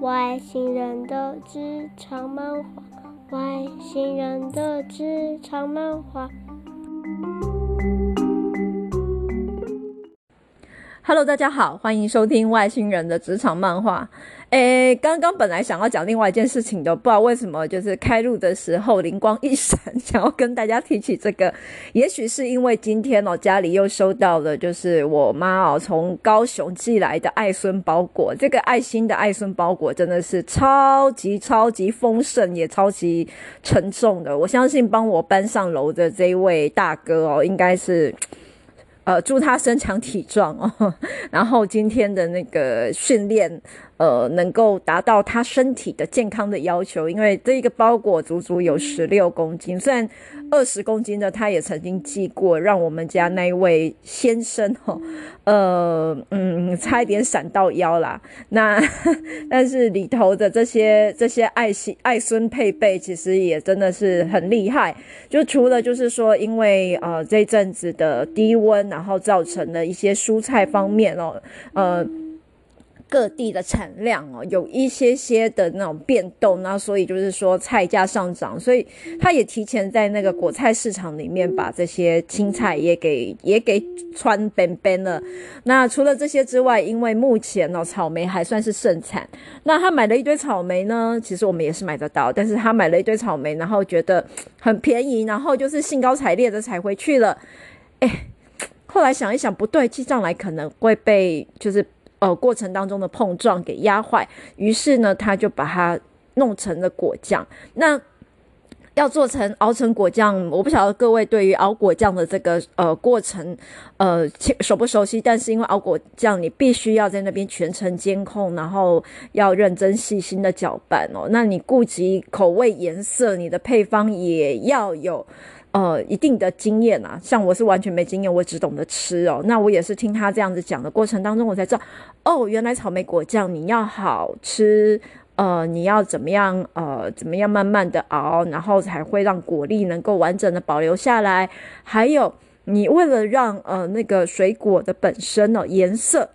外星人的职场漫画，外星人的职场漫画。Hello，大家好，欢迎收听外星人的职场漫画。诶，刚刚本来想要讲另外一件事情的，不知道为什么，就是开录的时候灵光一闪，想要跟大家提起这个。也许是因为今天哦，家里又收到了，就是我妈哦从高雄寄来的爱孙包裹。这个爱心的爱孙包裹真的是超级超级丰盛，也超级沉重的。我相信帮我搬上楼的这一位大哥哦，应该是。呃，祝他身强体壮哦，然后今天的那个训练，呃，能够达到他身体的健康的要求，因为这一个包裹足足有十六公斤，虽然二十公斤的他也曾经寄过，让我们家那一位先生 哦，呃，嗯，差一点闪到腰啦。那 但是里头的这些这些爱心爱孙配备，其实也真的是很厉害。就除了就是说，因为呃这阵子的低温然后造成了一些蔬菜方面哦，呃，各地的产量哦有一些些的那种变动，那所以就是说菜价上涨，所以他也提前在那个果菜市场里面把这些青菜也给也给穿边边了。那除了这些之外，因为目前哦草莓还算是盛产，那他买了一堆草莓呢，其实我们也是买得到，但是他买了一堆草莓，然后觉得很便宜，然后就是兴高采烈的采回去了，哎。后来想一想，不对，记账来可能会被就是呃过程当中的碰撞给压坏，于是呢，他就把它弄成了果酱。那要做成熬成果酱，我不晓得各位对于熬果酱的这个呃过程呃熟不熟悉？但是因为熬果酱，你必须要在那边全程监控，然后要认真细心的搅拌哦。那你顾及口味、颜色，你的配方也要有。呃，一定的经验啊，像我是完全没经验，我只懂得吃哦。那我也是听他这样子讲的过程当中，我才知道，哦，原来草莓果酱你要好吃，呃，你要怎么样，呃，怎么样慢慢的熬，然后才会让果粒能够完整的保留下来。还有，你为了让呃那个水果的本身哦，颜色。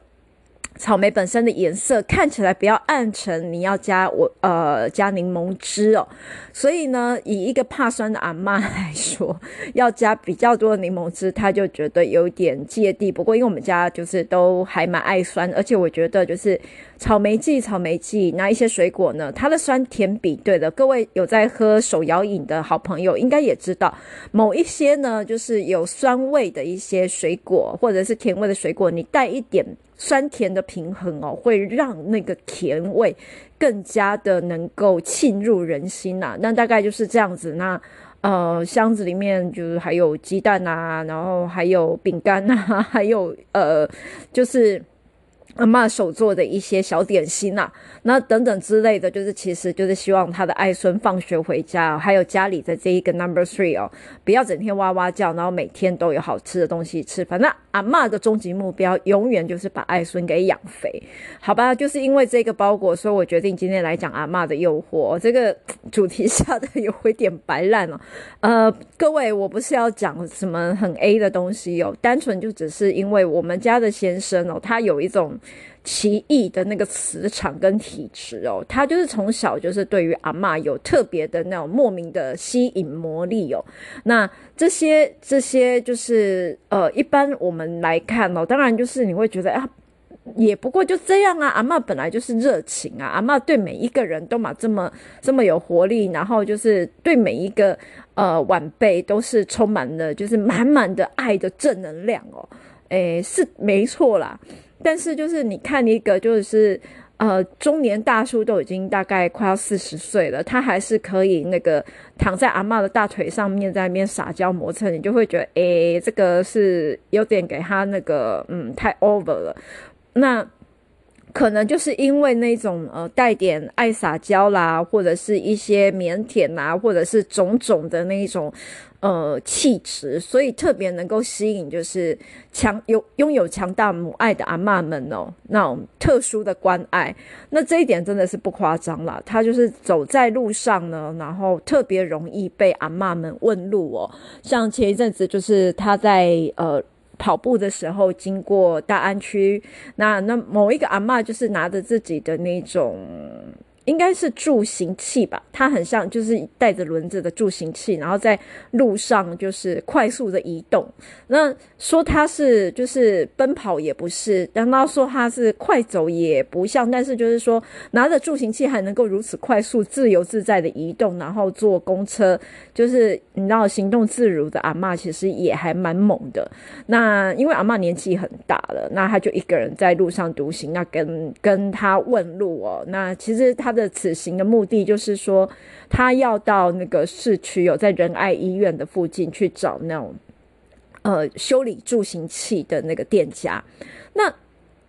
草莓本身的颜色看起来比较暗沉，你要加我呃加柠檬汁哦。所以呢，以一个怕酸的阿嬷来说，要加比较多的柠檬汁，她就觉得有点芥蒂。不过因为我们家就是都还蛮爱酸，而且我觉得就是草莓季草莓季，那一些水果呢，它的酸甜比对的。各位有在喝手摇饮的好朋友应该也知道，某一些呢就是有酸味的一些水果，或者是甜味的水果，你带一点。酸甜的平衡哦，会让那个甜味更加的能够沁入人心呐、啊。那大概就是这样子。那呃，箱子里面就是还有鸡蛋啊，然后还有饼干啊，还有呃，就是。阿嬷手做的一些小点心啊，那等等之类的，就是其实就是希望他的爱孙放学回家，还有家里的这一个 number three 哦，不要整天哇哇叫，然后每天都有好吃的东西吃。反正阿嬷的终极目标永远就是把爱孙给养肥，好吧？就是因为这个包裹，所以我决定今天来讲阿嬷的诱惑。这个主题下的有一点白烂哦。呃，各位，我不是要讲什么很 A 的东西哦，单纯就只是因为我们家的先生哦，他有一种。奇异的那个磁场跟体质哦，他就是从小就是对于阿嬷有特别的那种莫名的吸引魔力哦。那这些这些就是呃，一般我们来看哦，当然就是你会觉得啊，也不过就这样啊。阿嬷本来就是热情啊，阿嬷对每一个人都嘛这么这么有活力，然后就是对每一个呃晚辈都是充满了就是满满的爱的正能量哦。诶，是没错啦。但是就是你看一个就是呃中年大叔都已经大概快要四十岁了，他还是可以那个躺在阿嬷的大腿上面在那边撒娇磨蹭，你就会觉得诶，这个是有点给他那个嗯太 over 了。那可能就是因为那种呃带点爱撒娇啦，或者是一些腼腆啊，或者是种种的那一种。呃，气质，所以特别能够吸引，就是强有拥有强大母爱的阿嬷们哦，那种特殊的关爱，那这一点真的是不夸张啦。他就是走在路上呢，然后特别容易被阿嬷们问路哦。像前一阵子，就是他在呃跑步的时候经过大安区，那那某一个阿嬷就是拿着自己的那种。应该是助行器吧，它很像就是带着轮子的助行器，然后在路上就是快速的移动。那说它是就是奔跑也不是，然后说它是快走也不像，但是就是说拿着助行器还能够如此快速、自由自在的移动，然后坐公车，就是你知道行动自如的阿嬷其实也还蛮猛的。那因为阿嬷年纪很大了，那他就一个人在路上独行，那跟跟他问路哦，那其实他。的此行的目的就是说，他要到那个市区，有在仁爱医院的附近去找那种呃修理助行器的那个店家。那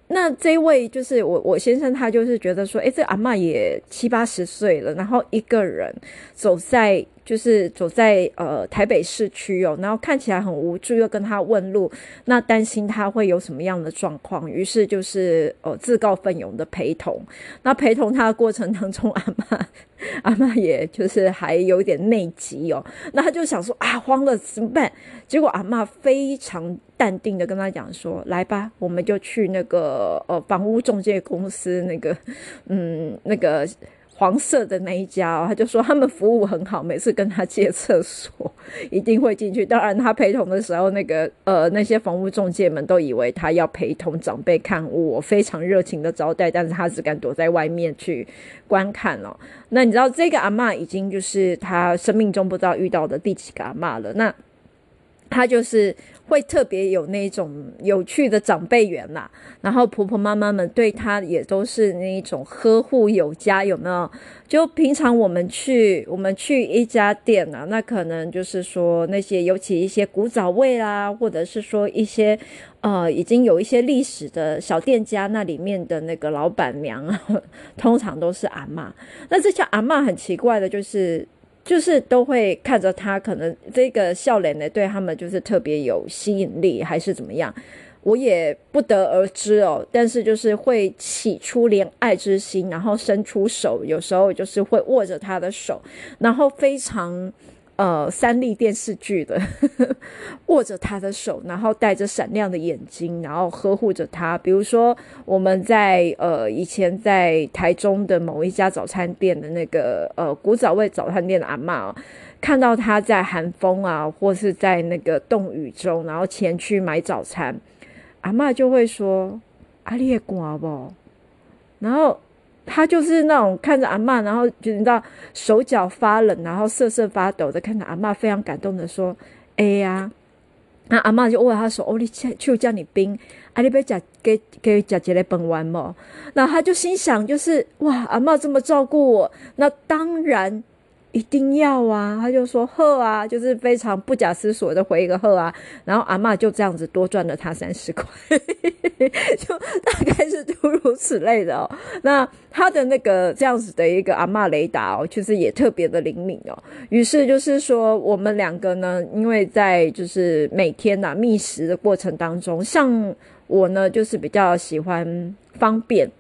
那这位就是我我先生，他就是觉得说，诶，这阿嬷也七八十岁了，然后一个人走在。就是走在呃台北市区哦，然后看起来很无助，又跟他问路，那担心他会有什么样的状况，于是就是呃自告奋勇的陪同。那陪同他的过程当中，阿嬷阿嬷也就是还有点内急哦，那他就想说啊慌了怎么办？结果阿嬷非常淡定的跟他讲说，来吧，我们就去那个呃房屋中介公司那个嗯那个。黄色的那一家哦，他就说他们服务很好，每次跟他借厕所一定会进去。当然，他陪同的时候，那个呃那些房屋中介们都以为他要陪同长辈看屋，我非常热情的招待，但是他只敢躲在外面去观看哦。那你知道这个阿嬷已经就是他生命中不知道遇到的第几个阿嬷了？那他就是。会特别有那种有趣的长辈缘呐，然后婆婆妈妈们对她也都是那一种呵护有加，有没有？就平常我们去我们去一家店啊，那可能就是说那些尤其一些古早味啦，或者是说一些呃已经有一些历史的小店家，那里面的那个老板娘，通常都是阿嬷。那这叫阿嬷很奇怪的就是。就是都会看着他，可能这个笑脸呢，对他们就是特别有吸引力，还是怎么样？我也不得而知哦。但是就是会起初怜爱之心，然后伸出手，有时候就是会握着他的手，然后非常。呃，三立电视剧的握着他的手，然后带着闪亮的眼睛，然后呵护着他。比如说，我们在呃以前在台中的某一家早餐店的那个呃古早味早餐店的阿嬷，看到他在寒风啊，或是在那个冻雨中，然后前去买早餐，阿嬷就会说：“阿你会寒不？”然后。他就是那种看着阿嬷，然后就你知道手脚发冷，然后瑟瑟发抖的看着阿嬷，非常感动的说：“哎呀！”那阿嬷就握他说：“哦，你去去叫你冰，啊，你不要吃给给姐姐来本玩嘛。”然后他就心想，就是哇，阿嬷这么照顾我，那当然。一定要啊！他就说呵啊，就是非常不假思索的回一个呵啊，然后阿嬷就这样子多赚了他三十块，就大概是诸如此类的哦。那他的那个这样子的一个阿嬷雷达哦，其实也特别的灵敏哦。于是就是说，我们两个呢，因为在就是每天呐、啊、觅食的过程当中，像我呢，就是比较喜欢方便，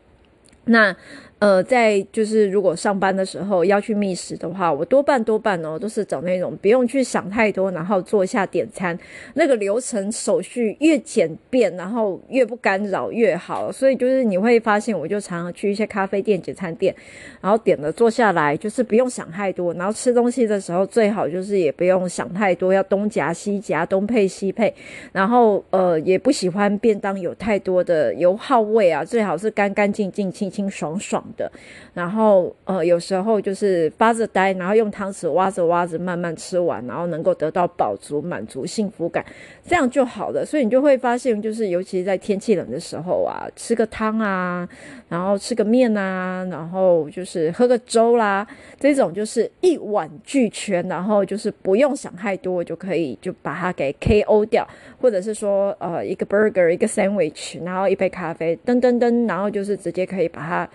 那。呃，在就是如果上班的时候要去觅食的话，我多半多半哦都是找那种不用去想太多，然后做一下点餐，那个流程手续越简便，然后越不干扰越好。所以就是你会发现，我就常常去一些咖啡店、简餐店，然后点了坐下来，就是不用想太多，然后吃东西的时候最好就是也不用想太多，要东夹西夹，东配西配，然后呃也不喜欢便当有太多的油耗味啊，最好是干干净净、清清爽爽。的，然后呃，有时候就是发着呆，然后用汤匙挖着挖着慢慢吃完，然后能够得到饱足、满足、幸福感，这样就好了。所以你就会发现，就是尤其是在天气冷的时候啊，吃个汤啊，然后吃个面啊，然后就是喝个粥啦，这种就是一碗俱全，然后就是不用想太多就可以就把它给 KO 掉，或者是说呃一个 burger 一个 sandwich，然后一杯咖啡，噔噔噔，然后就是直接可以把它。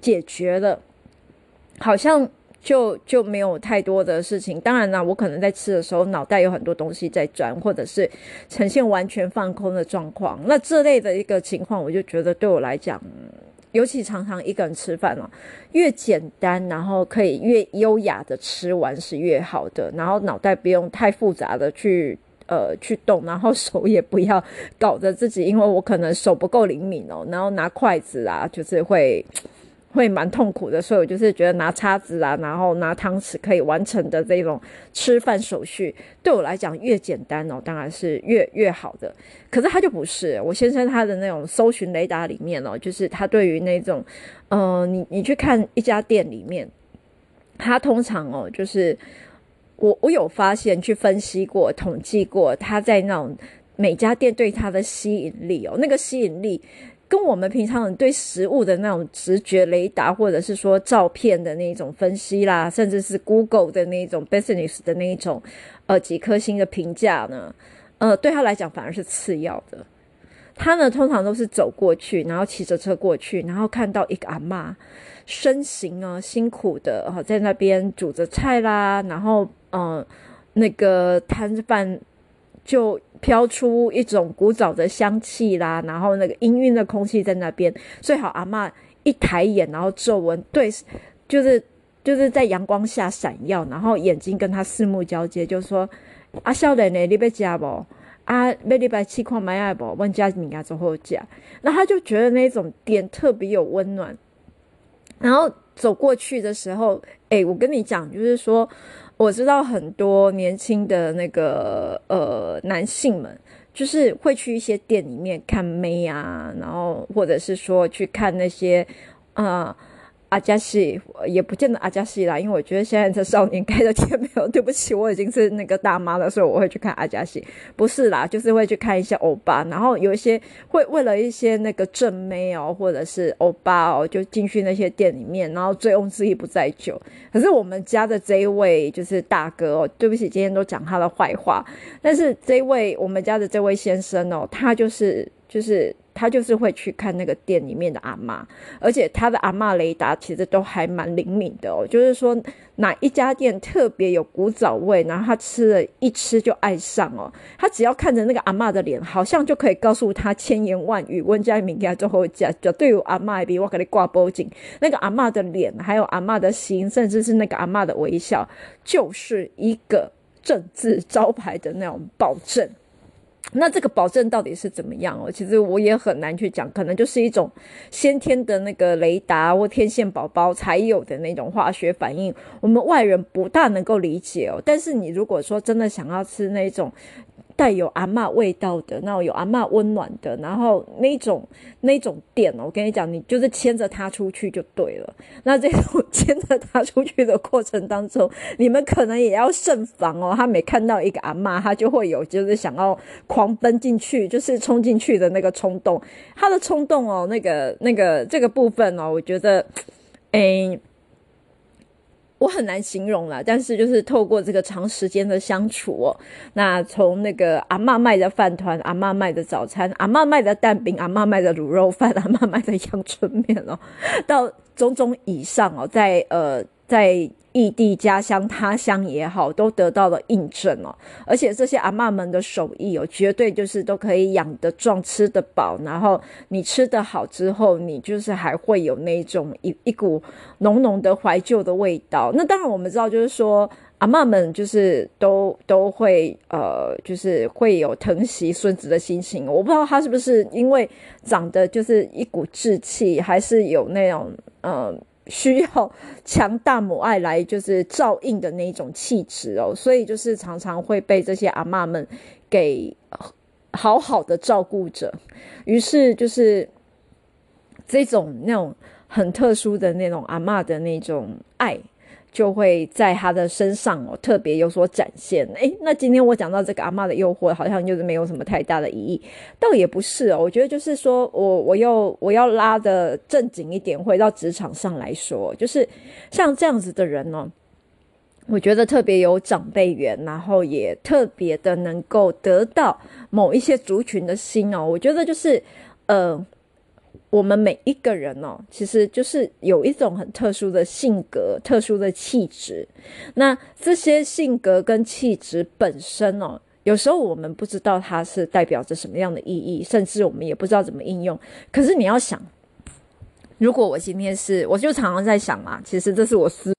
解决了，好像就就没有太多的事情。当然啦，我可能在吃的时候脑袋有很多东西在转，或者是呈现完全放空的状况。那这类的一个情况，我就觉得对我来讲，尤其常常一个人吃饭了，越简单，然后可以越优雅的吃完是越好的。然后脑袋不用太复杂的去呃去动，然后手也不要搞得自己，因为我可能手不够灵敏哦，然后拿筷子啊，就是会。会蛮痛苦的，所以我就是觉得拿叉子啊，然后拿汤匙可以完成的这种吃饭手续，对我来讲越简单哦，当然是越越好的。可是他就不是，我先生他的那种搜寻雷达里面哦，就是他对于那种，嗯、你你去看一家店里面，他通常哦，就是我我有发现去分析过、统计过，他在那种每家店对他的吸引力哦，那个吸引力。跟我们平常人对食物的那种直觉雷达，或者是说照片的那种分析啦，甚至是 Google 的那种 business 的那种呃几颗星的评价呢，呃，对他来讲反而是次要的。他呢通常都是走过去，然后骑着车过去，然后看到一个阿嬷身形啊辛苦的哈，在那边煮着菜啦，然后嗯、那个摊贩就。飘出一种古早的香气啦，然后那个氤氲的空气在那边，最好阿嬷一抬眼，然后皱纹，对，就是就是在阳光下闪耀，然后眼睛跟他四目交接，就说：“啊，少年呢，你要吃不？啊，要你来试看买爱不？问家物件做好吃。”然后他就觉得那种点特别有温暖。然后走过去的时候，哎，我跟你讲，就是说。我知道很多年轻的那个呃男性们，就是会去一些店里面看妹啊，然后或者是说去看那些啊。阿加西也不见得阿加西啦，因为我觉得现在这少年开的店没有。对不起，我已经是那个大妈了，所以我会去看阿加西。不是啦，就是会去看一些欧巴，然后有一些会为了一些那个正妹哦，或者是欧巴哦，就进去那些店里面，然后醉翁之意不在酒。可是我们家的这一位就是大哥哦，对不起，今天都讲他的坏话。但是这位我们家的这位先生哦，他就是就是。他就是会去看那个店里面的阿嬷，而且他的阿嬷雷达其实都还蛮灵敏的哦。就是说哪一家店特别有古早味，然后他吃了一吃就爱上哦。他只要看着那个阿嬷的脸，好像就可以告诉他千言万语。温家明家最后讲，就对于阿嬷比我给你挂脖颈，那个阿嬷的脸，还有阿嬷的心，甚至是那个阿嬷的微笑，就是一个政治招牌的那种保证。那这个保证到底是怎么样哦？其实我也很难去讲，可能就是一种先天的那个雷达或天线宝宝才有的那种化学反应，我们外人不大能够理解哦。但是你如果说真的想要吃那种。带有阿嬷味道的，那种有阿嬷温暖的，然后那种那种店哦，我跟你讲，你就是牵着他出去就对了。那这种牵着他出去的过程当中，你们可能也要慎防哦。他每看到一个阿嬷，他就会有就是想要狂奔进去，就是冲进去的那个冲动。他的冲动哦，那个那个这个部分哦，我觉得，诶。我很难形容了，但是就是透过这个长时间的相处哦，那从那个阿嬷卖的饭团、阿嬷卖的早餐、阿嬷卖的蛋饼、阿嬷卖的卤肉饭、阿嬷卖的阳春面哦，到种种以上哦，在呃在。异地家乡他乡也好，都得到了印证哦。而且这些阿嬷们的手艺哦，绝对就是都可以养得壮、吃得饱。然后你吃得好之后，你就是还会有那种一一股浓浓的怀旧的味道。那当然我们知道，就是说阿嬷们就是都都会呃，就是会有疼惜孙子的心情。我不知道他是不是因为长得就是一股稚气，还是有那种嗯。需要强大母爱来就是照应的那一种气质哦，所以就是常常会被这些阿嬷们给好好的照顾着，于是就是这种那种很特殊的那种阿嬷的那种爱。就会在他的身上哦，特别有所展现。诶，那今天我讲到这个阿嬷的诱惑，好像就是没有什么太大的意义，倒也不是哦。我觉得就是说我我要我要拉得正经一点，回到职场上来说，就是像这样子的人呢，我觉得特别有长辈缘，然后也特别的能够得到某一些族群的心哦。我觉得就是呃。我们每一个人哦，其实就是有一种很特殊的性格、特殊的气质。那这些性格跟气质本身哦，有时候我们不知道它是代表着什么样的意义，甚至我们也不知道怎么应用。可是你要想，如果我今天是，我就常常在想嘛，其实这是我私。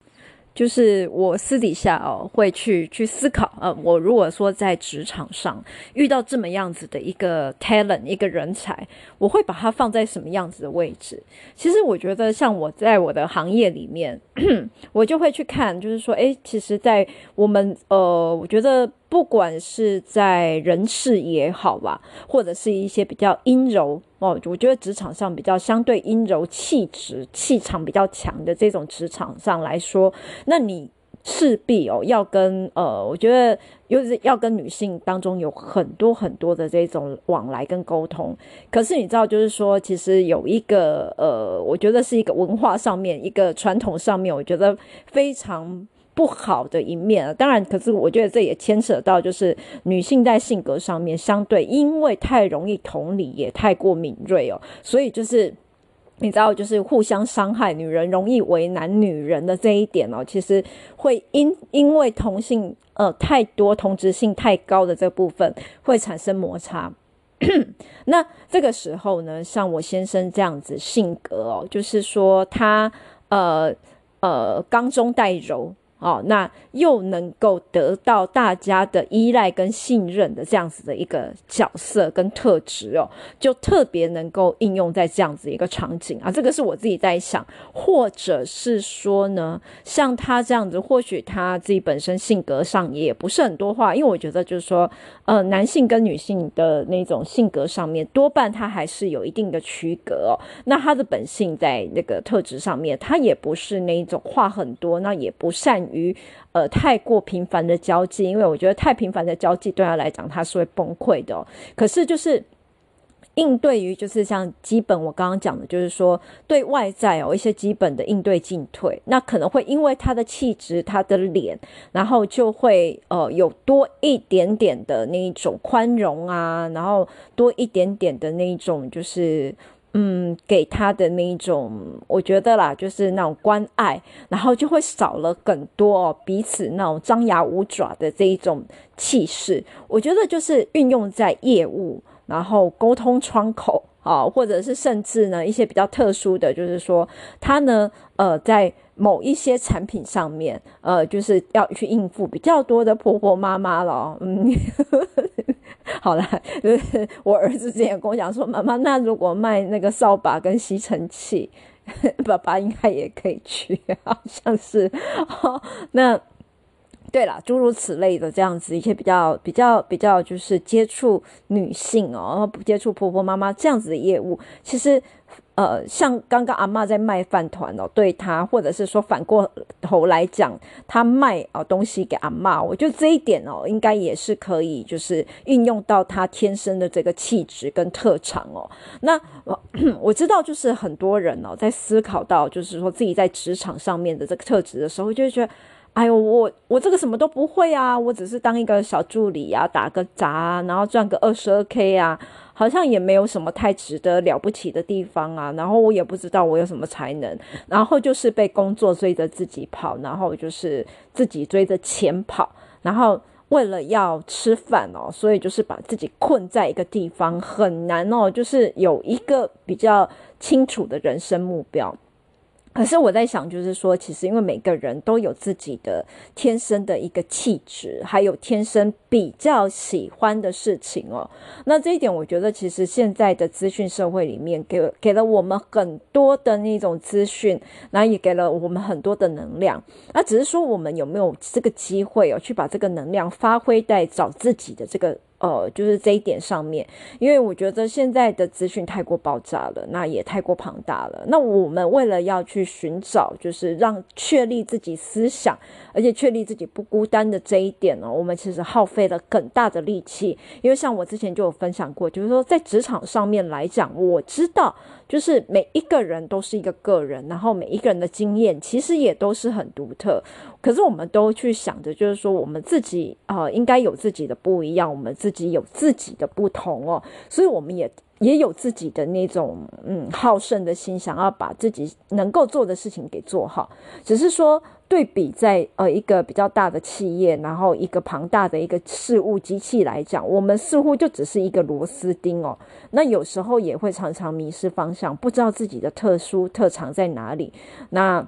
就是我私底下哦会去去思考，呃，我如果说在职场上遇到这么样子的一个 talent 一个人才，我会把它放在什么样子的位置？其实我觉得，像我在我的行业里面，我就会去看，就是说，诶，其实，在我们呃，我觉得不管是在人事也好吧，或者是一些比较阴柔。哦，我觉得职场上比较相对阴柔气质、气场比较强的这种职场上来说，那你势必哦要跟呃，我觉得又是要跟女性当中有很多很多的这种往来跟沟通。可是你知道，就是说，其实有一个呃，我觉得是一个文化上面、一个传统上面，我觉得非常。不好的一面啊，当然，可是我觉得这也牵扯到，就是女性在性格上面相对，因为太容易同理，也太过敏锐哦，所以就是你知道，就是互相伤害，女人容易为难女人的这一点哦，其实会因因为同性呃太多同质性太高的这部分会产生摩擦。那这个时候呢，像我先生这样子性格哦，就是说他呃呃刚中带柔。哦，那又能够得到大家的依赖跟信任的这样子的一个角色跟特质哦，就特别能够应用在这样子一个场景啊。这个是我自己在想，或者是说呢，像他这样子，或许他自己本身性格上也不是很多话，因为我觉得就是说，呃，男性跟女性的那种性格上面，多半他还是有一定的区隔哦。那他的本性在那个特质上面，他也不是那种话很多，那也不善。于呃太过频繁的交际，因为我觉得太频繁的交际对他来讲他是会崩溃的。可是就是应对于就是像基本我刚刚讲的，就是说对外在哦一些基本的应对进退，那可能会因为他的气质、他的脸，然后就会呃有多一点点的那一种宽容啊，然后多一点点的那一种就是。嗯，给他的那一种，我觉得啦，就是那种关爱，然后就会少了很多哦，彼此那种张牙舞爪的这一种气势。我觉得就是运用在业务，然后沟通窗口啊，或者是甚至呢一些比较特殊的，就是说他呢，呃，在某一些产品上面，呃，就是要去应付比较多的婆婆妈妈了，嗯。好了，就 是我儿子之前跟我讲说，妈妈，那如果卖那个扫把跟吸尘器，爸爸应该也可以去，好像是。哦、那对了，诸如此类的这样子一些比较比较比较，就是接触女性哦，然后不接触婆婆妈妈这样子的业务，其实。呃，像刚刚阿妈在卖饭团哦，对她，或者是说反过头来讲，她卖哦东西给阿妈，我觉得这一点哦，应该也是可以，就是运用到她天生的这个气质跟特长哦。那 我知道，就是很多人哦，在思考到就是说自己在职场上面的这个特质的时候，就会觉得，哎呦，我我这个什么都不会啊，我只是当一个小助理啊，打个杂，然后赚个二十二 K 啊。好像也没有什么太值得了不起的地方啊，然后我也不知道我有什么才能，然后就是被工作追着自己跑，然后就是自己追着钱跑，然后为了要吃饭哦，所以就是把自己困在一个地方，很难哦，就是有一个比较清楚的人生目标。可是我在想，就是说，其实因为每个人都有自己的天生的一个气质，还有天生比较喜欢的事情哦。那这一点，我觉得其实现在的资讯社会里面给，给了我们很多的那种资讯，然后也给了我们很多的能量。那只是说，我们有没有这个机会哦，去把这个能量发挥在找自己的这个。呃，就是这一点上面，因为我觉得现在的资讯太过爆炸了，那也太过庞大了。那我们为了要去寻找，就是让确立自己思想，而且确立自己不孤单的这一点呢，我们其实耗费了很大的力气。因为像我之前就有分享过，就是说在职场上面来讲，我知道。就是每一个人都是一个个人，然后每一个人的经验其实也都是很独特。可是我们都去想着，就是说我们自己啊、应该有自己的不一样，我们自己有自己的不同哦，所以我们也。也有自己的那种嗯好胜的心，想要把自己能够做的事情给做好。只是说对比在呃一个比较大的企业，然后一个庞大的一个事务机器来讲，我们似乎就只是一个螺丝钉哦。那有时候也会常常迷失方向，不知道自己的特殊特长在哪里。那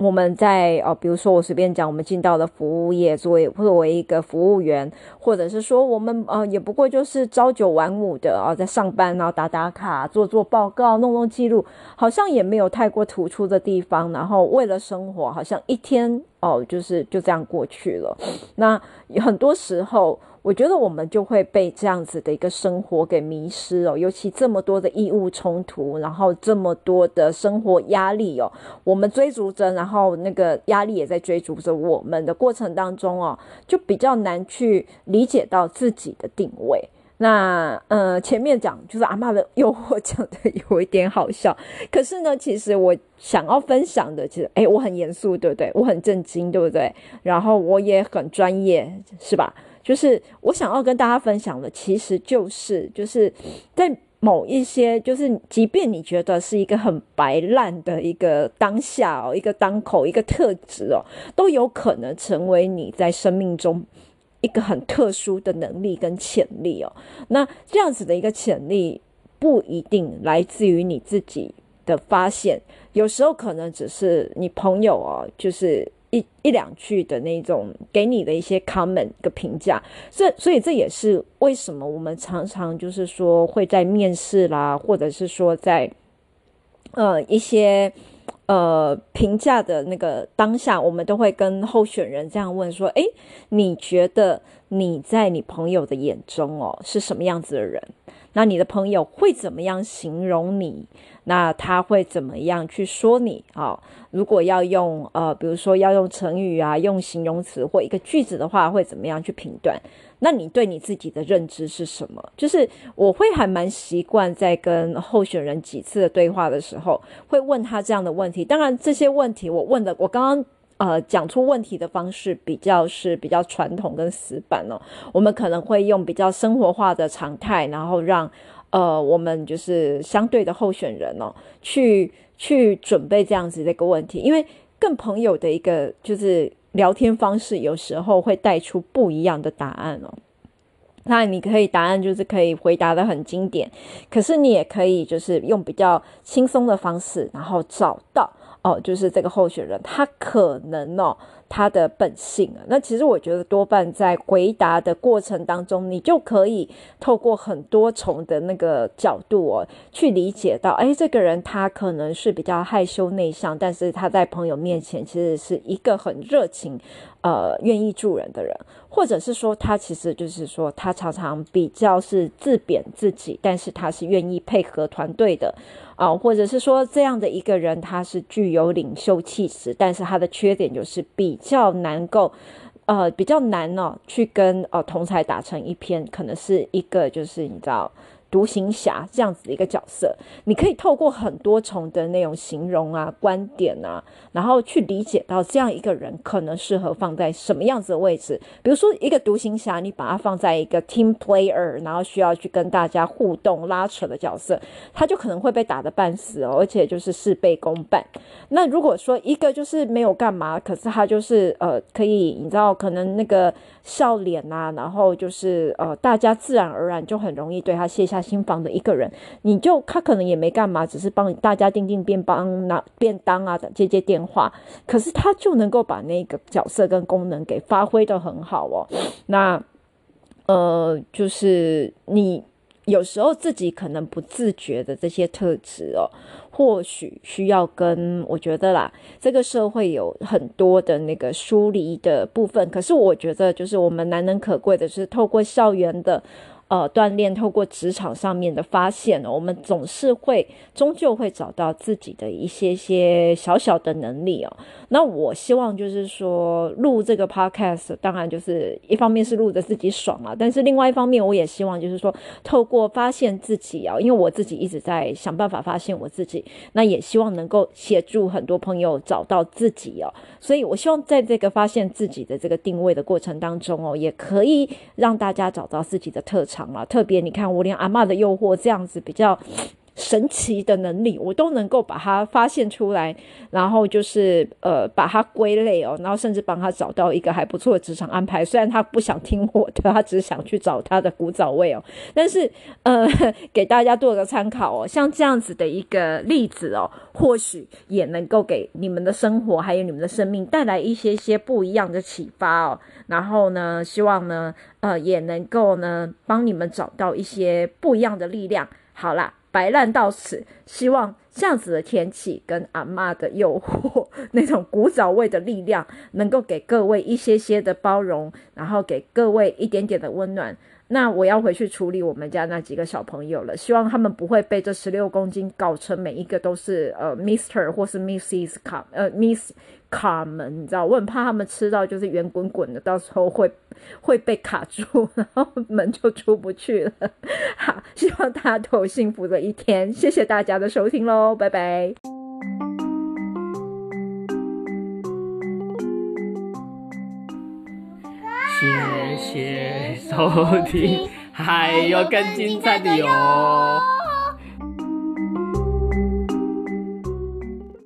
我们在哦，比如说我随便讲，我们进到了服务业，作为作为一个服务员，或者是说我们呃，也不过就是朝九晚五的啊、哦，在上班然后打打卡、做做报告、弄弄记录，好像也没有太过突出的地方。然后为了生活，好像一天哦，就是就这样过去了。那很多时候。我觉得我们就会被这样子的一个生活给迷失哦，尤其这么多的义务冲突，然后这么多的生活压力哦，我们追逐着，然后那个压力也在追逐着我们的过程当中哦，就比较难去理解到自己的定位。那呃，前面讲就是阿嬷的诱惑讲的有一点好笑，可是呢，其实我想要分享的，其实诶，我很严肃，对不对？我很震惊，对不对？然后我也很专业，是吧？就是我想要跟大家分享的，其实就是就是在某一些，就是即便你觉得是一个很白烂的一个当下哦，一个当口，一个特质哦，都有可能成为你在生命中一个很特殊的能力跟潜力哦。那这样子的一个潜力，不一定来自于你自己的发现，有时候可能只是你朋友哦，就是。一一两句的那种给你的一些 comment 一个评价，这所以这也是为什么我们常常就是说会在面试啦，或者是说在呃一些呃评价的那个当下，我们都会跟候选人这样问说：诶，你觉得你在你朋友的眼中哦是什么样子的人？那你的朋友会怎么样形容你？那他会怎么样去说你啊？如果要用呃，比如说要用成语啊，用形容词或一个句子的话，会怎么样去评断？那你对你自己的认知是什么？就是我会还蛮习惯在跟候选人几次的对话的时候，会问他这样的问题。当然，这些问题我问的，我刚刚。呃，讲出问题的方式比较是比较传统跟死板哦。我们可能会用比较生活化的常态，然后让呃我们就是相对的候选人哦，去去准备这样子的一个问题。因为跟朋友的一个就是聊天方式，有时候会带出不一样的答案哦。那你可以答案就是可以回答得很经典，可是你也可以就是用比较轻松的方式，然后找到。哦，就是这个候选人，他可能哦，他的本性啊，那其实我觉得多半在回答的过程当中，你就可以透过很多重的那个角度哦，去理解到，哎，这个人他可能是比较害羞内向，但是他在朋友面前其实是一个很热情，呃，愿意助人的人，或者是说他其实就是说他常常比较是自贬自己，但是他是愿意配合团队的。啊、或者是说这样的一个人，他是具有领袖气质，但是他的缺点就是比较难够，呃，比较难哦，去跟呃同才打成一片，可能是一个就是你知道。独行侠这样子的一个角色，你可以透过很多重的那种形容啊、观点啊，然后去理解到这样一个人可能适合放在什么样子的位置。比如说一个独行侠，你把他放在一个 team player，然后需要去跟大家互动拉扯的角色，他就可能会被打得半死哦，而且就是事倍功半。那如果说一个就是没有干嘛，可是他就是呃可以，你知道可能那个笑脸啊，然后就是呃大家自然而然就很容易对他卸下。新房的一个人，你就他可能也没干嘛，只是帮大家订订便当、拿便当啊，接接电话，可是他就能够把那个角色跟功能给发挥得很好哦。那呃，就是你有时候自己可能不自觉的这些特质哦，或许需要跟我觉得啦，这个社会有很多的那个疏离的部分。可是我觉得，就是我们难能可贵的是透过校园的。呃，锻炼透过职场上面的发现，我们总是会终究会找到自己的一些些小小的能力哦。那我希望就是说，录这个 podcast，当然就是一方面是录着自己爽啊，但是另外一方面，我也希望就是说，透过发现自己啊，因为我自己一直在想办法发现我自己，那也希望能够协助很多朋友找到自己哦。所以我希望在这个发现自己的这个定位的过程当中哦，也可以让大家找到自己的特长。特别你看，我连阿嬷的诱惑这样子比较神奇的能力，我都能够把它发现出来，然后就是呃把它归类哦，然后甚至帮他找到一个还不错的职场安排。虽然他不想听我的，他只想去找他的古早味哦，但是呃 给大家做个参考哦，像这样子的一个例子哦，或许也能够给你们的生活还有你们的生命带来一些些不一样的启发哦。然后呢，希望呢呃也能够呢帮你们找到一些不一样的力量。好啦。白烂到此，希望这样子的天气跟阿妈的诱惑，那种古早味的力量，能够给各位一些些的包容，然后给各位一点点的温暖。那我要回去处理我们家那几个小朋友了，希望他们不会被这十六公斤搞成每一个都是呃 Mister 或是 Mrs. Car 呃 Miss Carmen，你知道，我很怕他们吃到就是圆滚滚的，到时候会会被卡住，然后门就出不去了。好，希望大家都有幸福的一天，谢谢大家的收听喽，拜拜。谢谢收听，还有更精彩的哟。